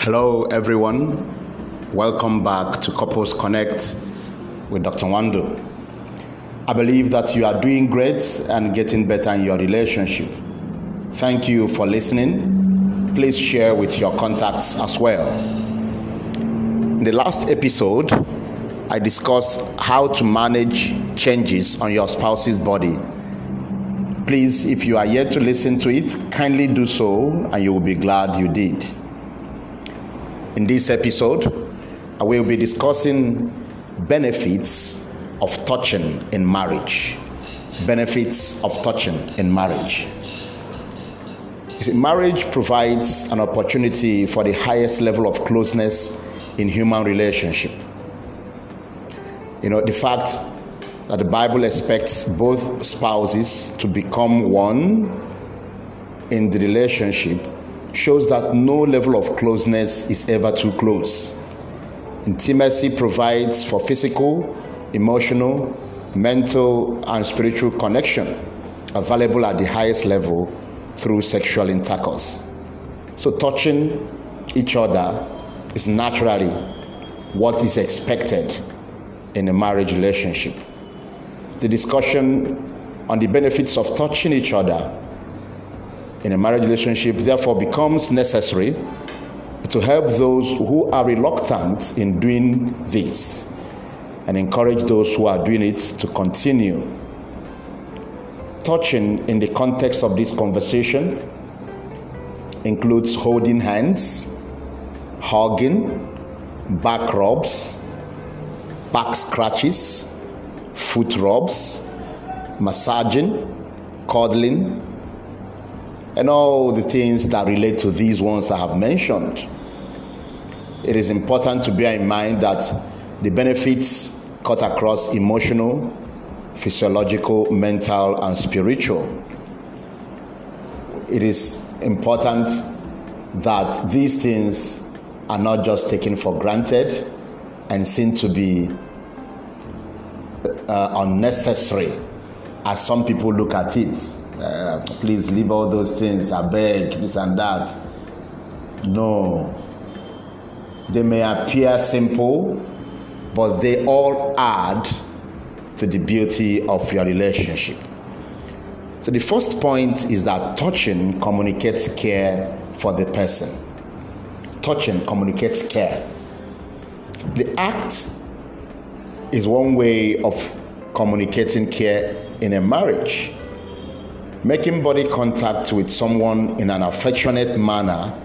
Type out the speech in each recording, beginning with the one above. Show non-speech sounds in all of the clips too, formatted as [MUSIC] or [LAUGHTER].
Hello, everyone. Welcome back to Couples Connect with Dr. Wando. I believe that you are doing great and getting better in your relationship. Thank you for listening. Please share with your contacts as well. In the last episode, I discussed how to manage changes on your spouse's body. Please, if you are yet to listen to it, kindly do so and you will be glad you did. In this episode, uh, I will be discussing benefits of touching in marriage. Benefits of touching in marriage. You see, marriage provides an opportunity for the highest level of closeness in human relationship. You know, the fact that the Bible expects both spouses to become one in the relationship shows that no level of closeness is ever too close. Intimacy provides for physical, emotional, mental, and spiritual connection available at the highest level through sexual intercourse. So, touching each other is naturally what is expected in a marriage relationship. The discussion on the benefits of touching each other in a marriage relationship therefore becomes necessary to help those who are reluctant in doing this and encourage those who are doing it to continue. Touching in the context of this conversation includes holding hands, hugging, back rubs, back scratches, foot rubs, massaging, cuddling, and all the things that relate to these ones I have mentioned. It is important to bear in mind that the benefits cut across emotional, physiological, mental, and spiritual. It is important that these things are not just taken for granted and seen to be uh, unnecessary as some people look at it. Uh, please leave all those things, I beg, this and that. No. They may appear simple, but they all add to the beauty of your relationship. So, the first point is that touching communicates care for the person. Touching communicates care. The act is one way of communicating care in a marriage. Making body contact with someone in an affectionate manner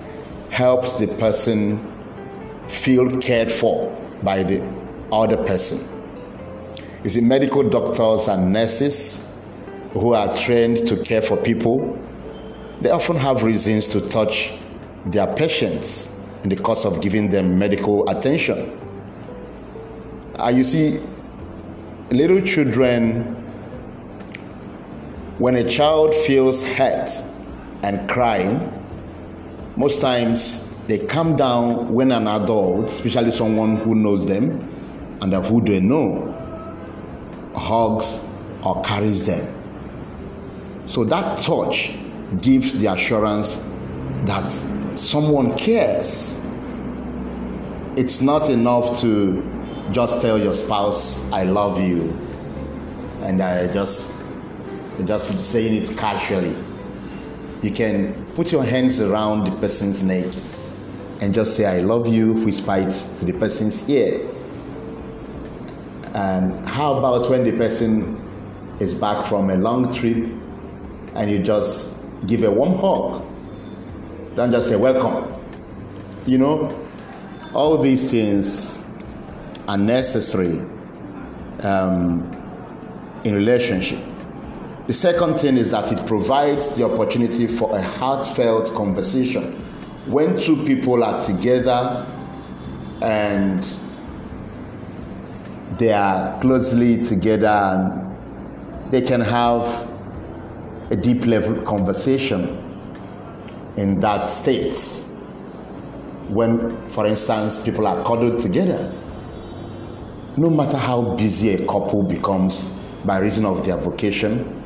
helps the person feel cared for by the other person. You see, medical doctors and nurses who are trained to care for people, they often have reasons to touch their patients in the course of giving them medical attention. Uh, you see, little children when a child feels hurt and crying, most times they calm down when an adult, especially someone who knows them and who they know, hugs or carries them. So that touch gives the assurance that someone cares. It's not enough to just tell your spouse, I love you, and I just just saying it casually. You can put your hands around the person's neck and just say, I love you, whisper it to the person's ear. And how about when the person is back from a long trip and you just give a warm hug? Don't just say, Welcome. You know, all these things are necessary um, in relationship. The second thing is that it provides the opportunity for a heartfelt conversation. When two people are together and they are closely together and they can have a deep level conversation in that state. When, for instance, people are cuddled together, no matter how busy a couple becomes by reason of their vocation,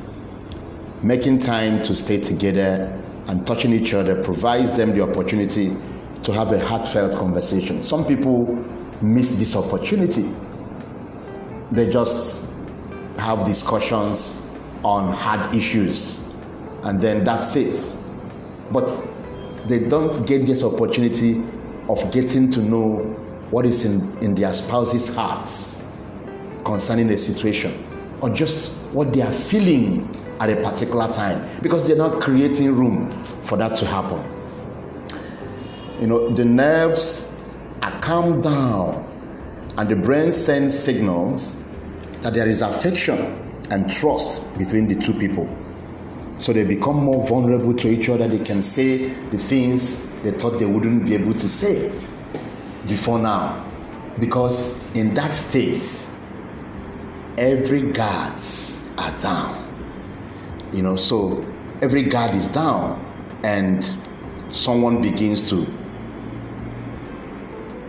making time to stay together and touching each other provides them the opportunity to have a heartfelt conversation. Some people miss this opportunity. They just have discussions on hard issues and then that's it. But they don't get this opportunity of getting to know what is in, in their spouse's hearts concerning a situation or just what they are feeling at a particular time because they're not creating room for that to happen. You know, the nerves are calmed down and the brain sends signals that there is affection and trust between the two people. So they become more vulnerable to each other. They can say the things they thought they wouldn't be able to say before now. Because in that state, every guards are down. You know, so every guard is down and someone begins to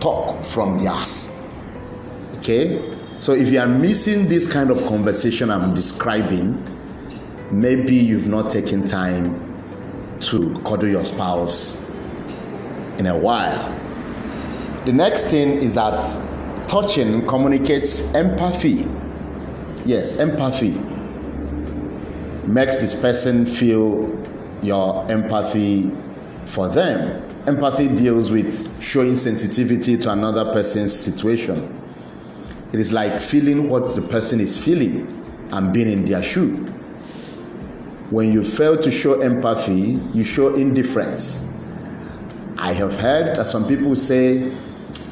talk from theirs. Okay? So if you are missing this kind of conversation I'm describing, maybe you've not taken time to cuddle your spouse in a while. The next thing is that touching communicates empathy. Yes, empathy makes this person feel your empathy for them. Empathy deals with showing sensitivity to another person's situation. It is like feeling what the person is feeling and being in their shoe. When you fail to show empathy, you show indifference. I have heard that some people say,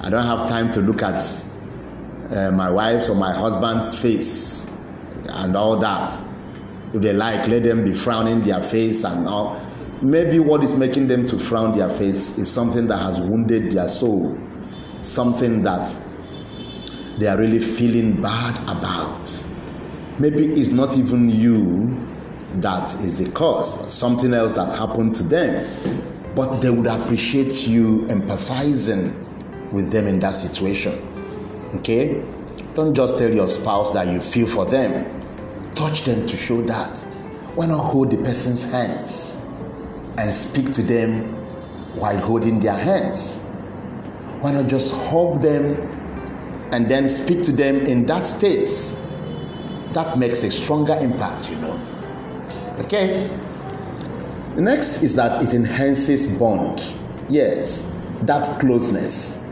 I don't have time to look at uh, my wife's or my husband's face and all that. If they like, let them be frowning their face and all. Maybe what is making them to frown their face is something that has wounded their soul, something that they are really feeling bad about. Maybe it's not even you that is the cause, but something else that happened to them. But they would appreciate you empathizing with them in that situation. Okay? Don't just tell your spouse that you feel for them. Touch them to show that. Why not hold the person's hands and speak to them while holding their hands? Why not just hug them and then speak to them in that state, that makes a stronger impact, you know. Okay? The next is that it enhances bond. Yes, that closeness.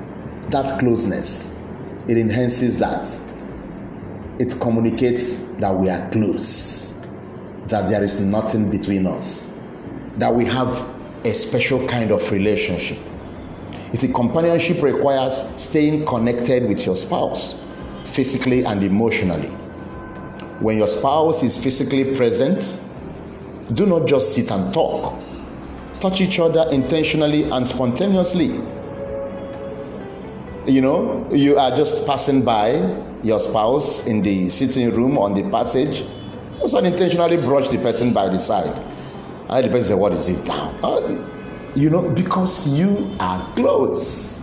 That closeness. It enhances that. It communicates that we are close, that there is nothing between us, that we have a special kind of relationship you see, companionship requires staying connected with your spouse physically and emotionally. When your spouse is physically present, do not just sit and talk. Touch each other intentionally and spontaneously. You know, you are just passing by your spouse in the sitting room on the passage, just unintentionally brush the person by the side. And the person say, What is it now? Oh, you know, because you are close.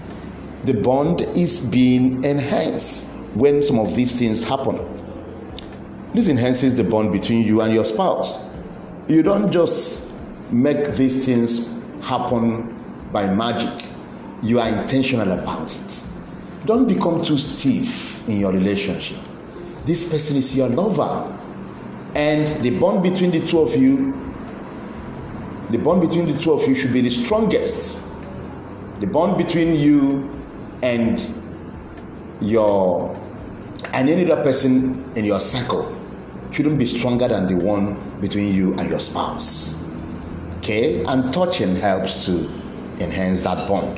The bond is being enhanced when some of these things happen. This enhances the bond between you and your spouse. You don't just make these things happen by magic, you are intentional about it. Don't become too stiff in your relationship. This person is your lover, and the bond between the two of you the bond between the two of you should be the strongest. The bond between you and your and any other person in your circle shouldn't be stronger than the one between you and your spouse. Okay? And touching helps to enhance that bond.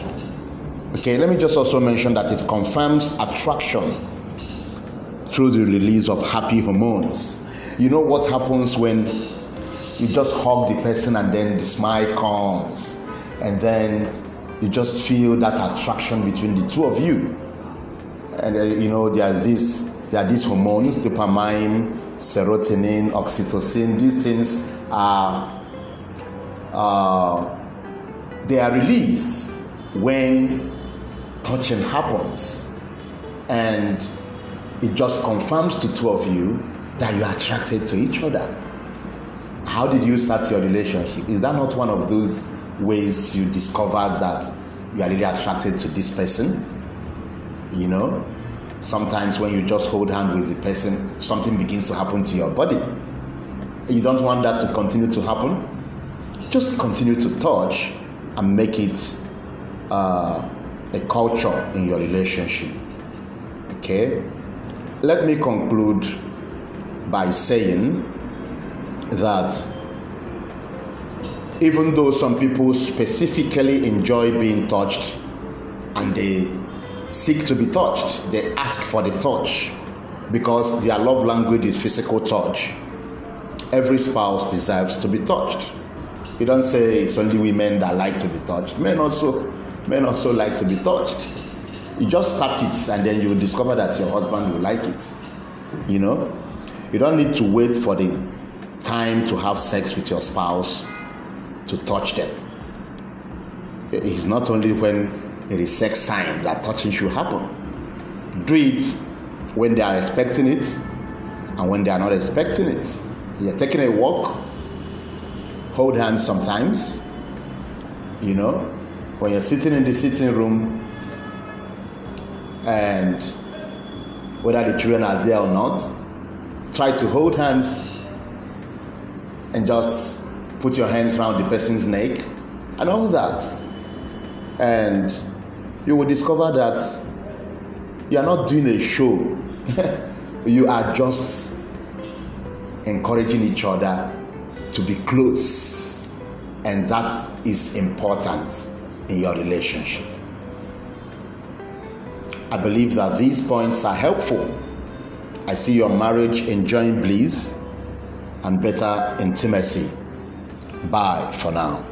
Okay, let me just also mention that it confirms attraction through the release of happy hormones. You know what happens when you just hug the person and then the smile comes? And then you just feel that attraction between the two of you. And uh, you know there's this there are these hormones dopamine serotonin oxytocin. These things are uh, they are released when touching happens and it just confirms to two of you that you are attracted to each other how did you start your relationship? Is that not one of those ways you discovered that you are really attracted to this person. You know, sometimes when you just hold hand with the person, something begins to happen to your body. You don't want that to continue to happen. Just continue to touch and make it uh, a culture in your relationship. Okay? Let me conclude by saying that even though some people specifically enjoy being touched and they seek to be touched, they ask for the touch because their love language is physical touch. Every spouse deserves to be touched. You don't say it's only women that like to be touched. Men also, men also like to be touched. You just start it and then you discover that your husband will like it. You know, you don't need to wait for the time to have sex with your spouse to touch them. It's not only when it is sex sign that touching should happen. Do it when they are expecting it and when they are not expecting it. You're taking a walk, hold hands sometimes, you know, when you're sitting in the sitting room and whether the children are there or not, try to hold hands and just put your hands around the person's neck and all that. And you will discover that you are not doing a show, [LAUGHS] you are just encouraging each other to be close. And that is important in your relationship. I believe that these points are helpful. I see your marriage enjoying bliss and better intimacy. Bye for now.